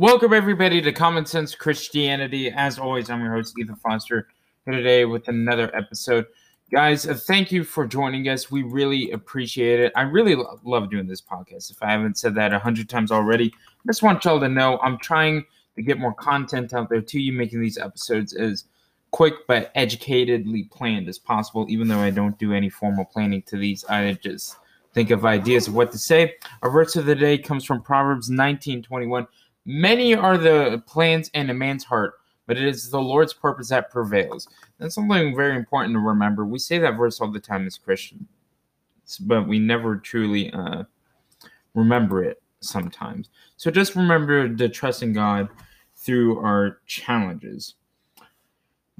Welcome, everybody, to Common Sense Christianity. As always, I'm your host, Ethan Foster, here today with another episode. Guys, uh, thank you for joining us. We really appreciate it. I really lo- love doing this podcast. If I haven't said that a hundred times already, I just want y'all to know I'm trying to get more content out there to you, making these episodes as quick but educatedly planned as possible, even though I don't do any formal planning to these. I just think of ideas of what to say. Our verse of the day comes from Proverbs 19:21. Many are the plans in a man's heart, but it is the Lord's purpose that prevails. That's something very important to remember. We say that verse all the time as Christians, but we never truly uh, remember it sometimes. So just remember to trust in God through our challenges.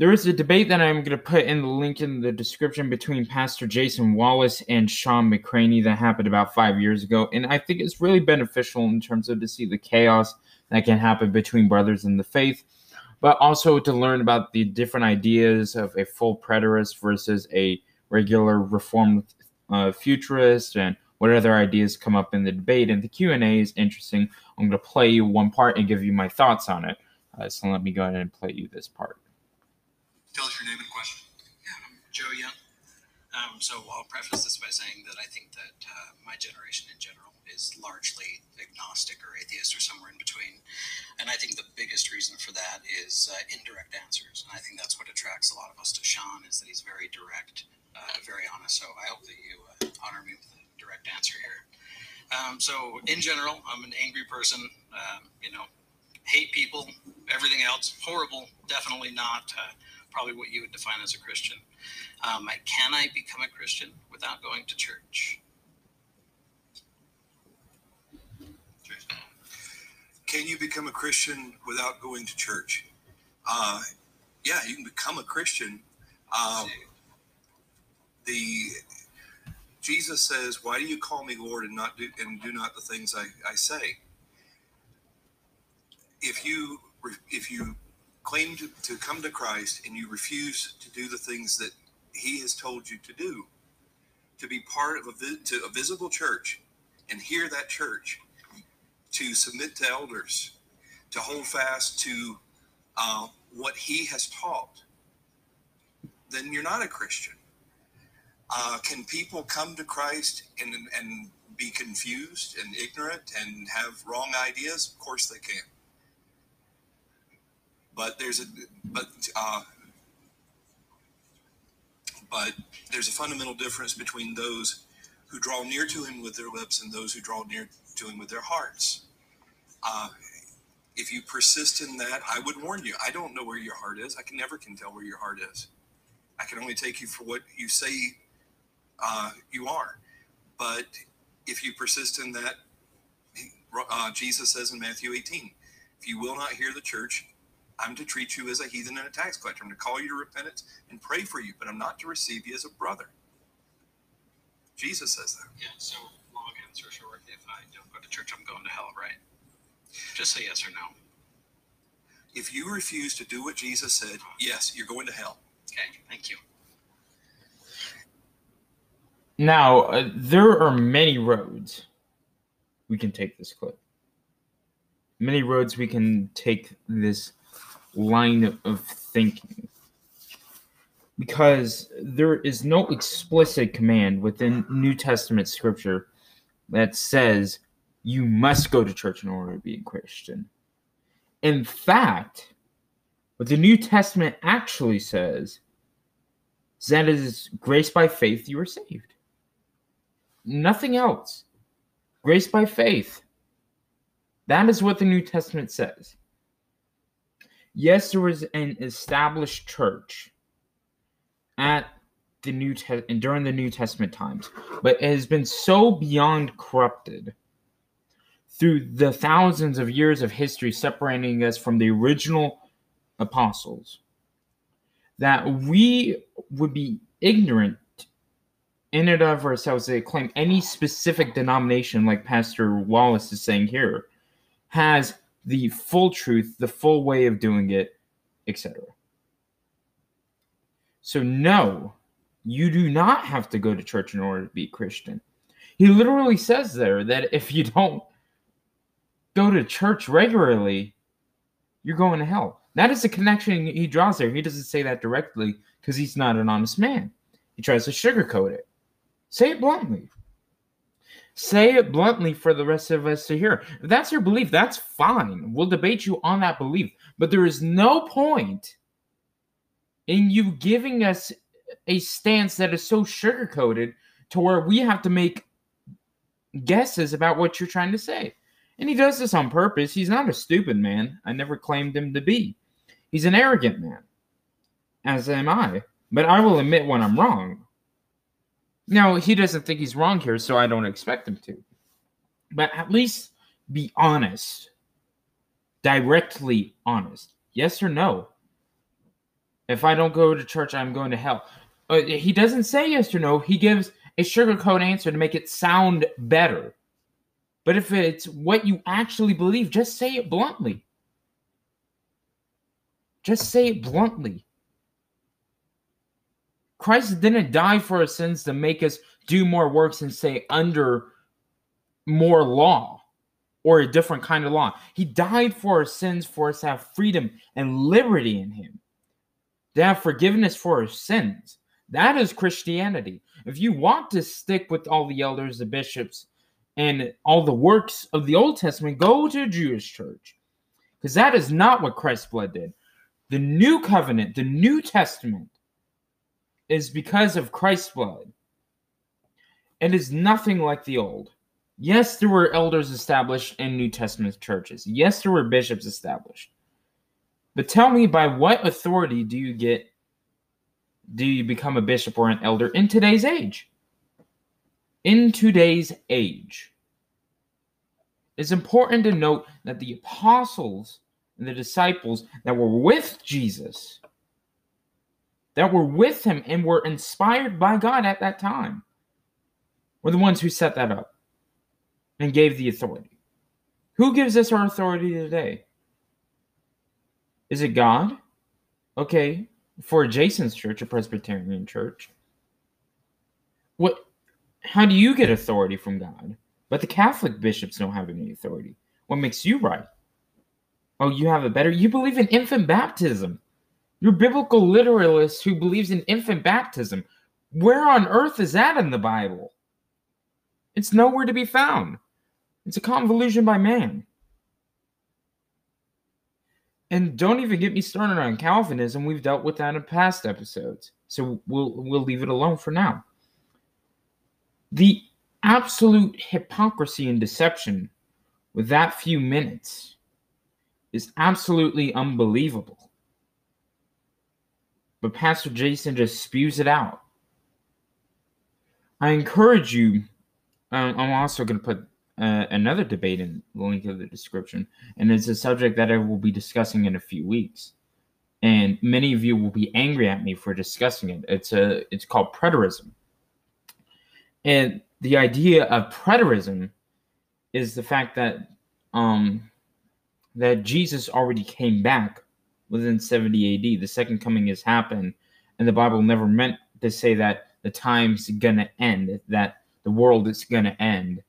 There is a debate that I'm going to put in the link in the description between Pastor Jason Wallace and Shawn McCraney that happened about five years ago. And I think it's really beneficial in terms of to see the chaos that can happen between brothers in the faith, but also to learn about the different ideas of a full preterist versus a regular reformed uh, futurist and what other ideas come up in the debate. And the Q&A is interesting. I'm going to play you one part and give you my thoughts on it. Uh, so let me go ahead and play you this part. Tell us your name and question. Yeah, I'm Joe Young. Um, so I'll preface this by saying that I think that uh, my generation in general is largely agnostic or atheist or somewhere in between. And I think the biggest reason for that is uh, indirect answers. And I think that's what attracts a lot of us to Shawn is that he's very direct, uh, very honest. So I hope that you uh, honor me with a direct answer here. Um, so in general, I'm an angry person. Um, you know, hate people, everything else, horrible. Definitely not. Probably what you would define as a Christian. Um, can I become a Christian without going to church? Can you become a Christian without going to church? Uh, yeah, you can become a Christian. Um, the Jesus says, "Why do you call me Lord and not do and do not the things I, I say?" If you if you claim to, to come to Christ and you refuse to do the things that He has told you to do, to be part of a, to a visible church and hear that church, to submit to elders, to hold fast to uh, what He has taught, then you're not a Christian. Uh, can people come to Christ and, and be confused and ignorant and have wrong ideas? Of course they can. But there's a but uh, but there's a fundamental difference between those who draw near to him with their lips and those who draw near to him with their hearts. Uh, if you persist in that, I would warn you. I don't know where your heart is. I can never can tell where your heart is. I can only take you for what you say uh, you are. But if you persist in that, uh, Jesus says in Matthew 18, if you will not hear the church, I'm to treat you as a heathen and a tax collector. I'm to call you to repentance and pray for you, but I'm not to receive you as a brother. Jesus says that. Yeah, so long answer short, if I don't go to church, I'm going to hell, right? Just say yes or no. If you refuse to do what Jesus said, yes, you're going to hell. Okay, thank you. Now, uh, there are many roads we can take this clip. Many roads we can take this line of thinking. Because there is no explicit command within New Testament scripture that says you must go to church in order to be a Christian. In fact, what the New Testament actually says is that it is grace by faith you are saved. Nothing else. Grace by faith. That is what the New Testament says. Yes, there was an established church at the New Te- and during the New Testament times, but it has been so beyond corrupted through the thousands of years of history separating us from the original apostles that we would be ignorant in and of ourselves to claim any specific denomination, like Pastor Wallace is saying here, has the full truth, the full way of doing it, etc. So, no, you do not have to go to church in order to be Christian. He literally says there that if you don't go to church regularly, you're going to hell. That is the connection he draws there. He doesn't say that directly because he's not an honest man. He tries to sugarcoat it. Say it bluntly. Say it bluntly for the rest of us to hear. If that's your belief, that's fine. We'll debate you on that belief. But there is no point in you giving us a stance that is so sugarcoated to where we have to make guesses about what you're trying to say. And he does this on purpose. He's not a stupid man. I never claimed him to be. He's an arrogant man, as am I. But I will admit when I'm wrong. Now, he doesn't think he's wrong here, so I don't expect him to. But at least be honest, directly honest. Yes or no? If I don't go to church, I'm going to hell. Uh, he doesn't say yes or no. He gives a sugarcoat answer to make it sound better. But if it's what you actually believe, just say it bluntly. Just say it bluntly. Christ didn't die for our sins to make us do more works and say under more law or a different kind of law. He died for our sins for us to have freedom and liberty in Him, to have forgiveness for our sins. That is Christianity. If you want to stick with all the elders, the bishops, and all the works of the Old Testament, go to a Jewish church. Because that is not what Christ's blood did. The new covenant, the New Testament, is because of Christ's blood. It is nothing like the old. Yes, there were elders established in New Testament churches. Yes, there were bishops established. But tell me by what authority do you get do you become a bishop or an elder in today's age? In today's age. It's important to note that the apostles and the disciples that were with Jesus, that were with him and were inspired by God at that time, were the ones who set that up and gave the authority. Who gives us our authority today? Is it God? Okay, for Jason's church, a Presbyterian church. What how do you get authority from God? But the Catholic bishops don't have any authority. What makes you right? Oh, you have it better. You believe in infant baptism. You're biblical literalist who believes in infant baptism. Where on earth is that in the Bible? It's nowhere to be found. It's a convolution by man. And don't even get me started on Calvinism. We've dealt with that in past episodes. So we'll we'll leave it alone for now. The absolute hypocrisy and deception with that few minutes is absolutely unbelievable. But Pastor Jason just spews it out. I encourage you. Um, I'm also going to put uh, another debate in the link of the description, and it's a subject that I will be discussing in a few weeks. And many of you will be angry at me for discussing it. It's a it's called preterism, and the idea of preterism is the fact that um that Jesus already came back within 70 AD. The second coming has happened, and the Bible never meant to say that the time's gonna end, that the world is gonna end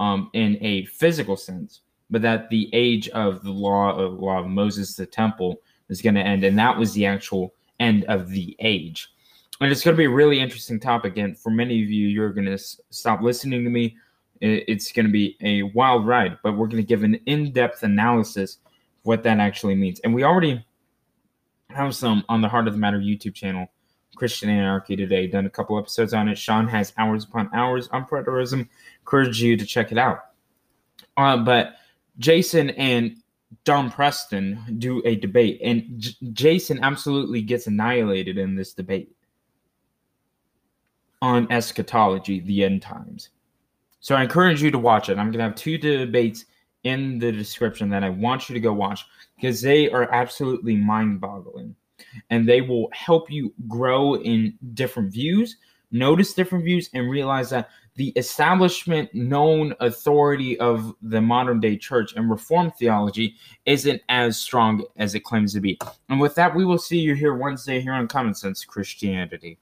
um, in a physical sense, but that the age of the law of law of Moses, the temple, is to end, and that was the actual end of the age. And it's to be a really interesting topic, and for many of you, you're to s- stop listening to me. It's to be a wild ride, but we're to give an in-depth analysis of what that actually means. And we already have some on the Heart of the Matter YouTube channel Christian Anarchy today. Done a couple episodes on it. Shawn has hours upon hours on preterism. Encourage you to check it out. Uh, but Jason and Don Preston do a debate, and J- Jason absolutely gets annihilated in this debate on eschatology, the end times. So I encourage you to watch it. I'm going to have two debates in the description that I want you to go watch because they are absolutely mind boggling and they will help you grow in different views, notice different views, and realize that the establishment known authority of the modern day church and reformed theology isn't as strong as it claims to be. And with that, we will see you here Wednesday here on Common Sense Christianity.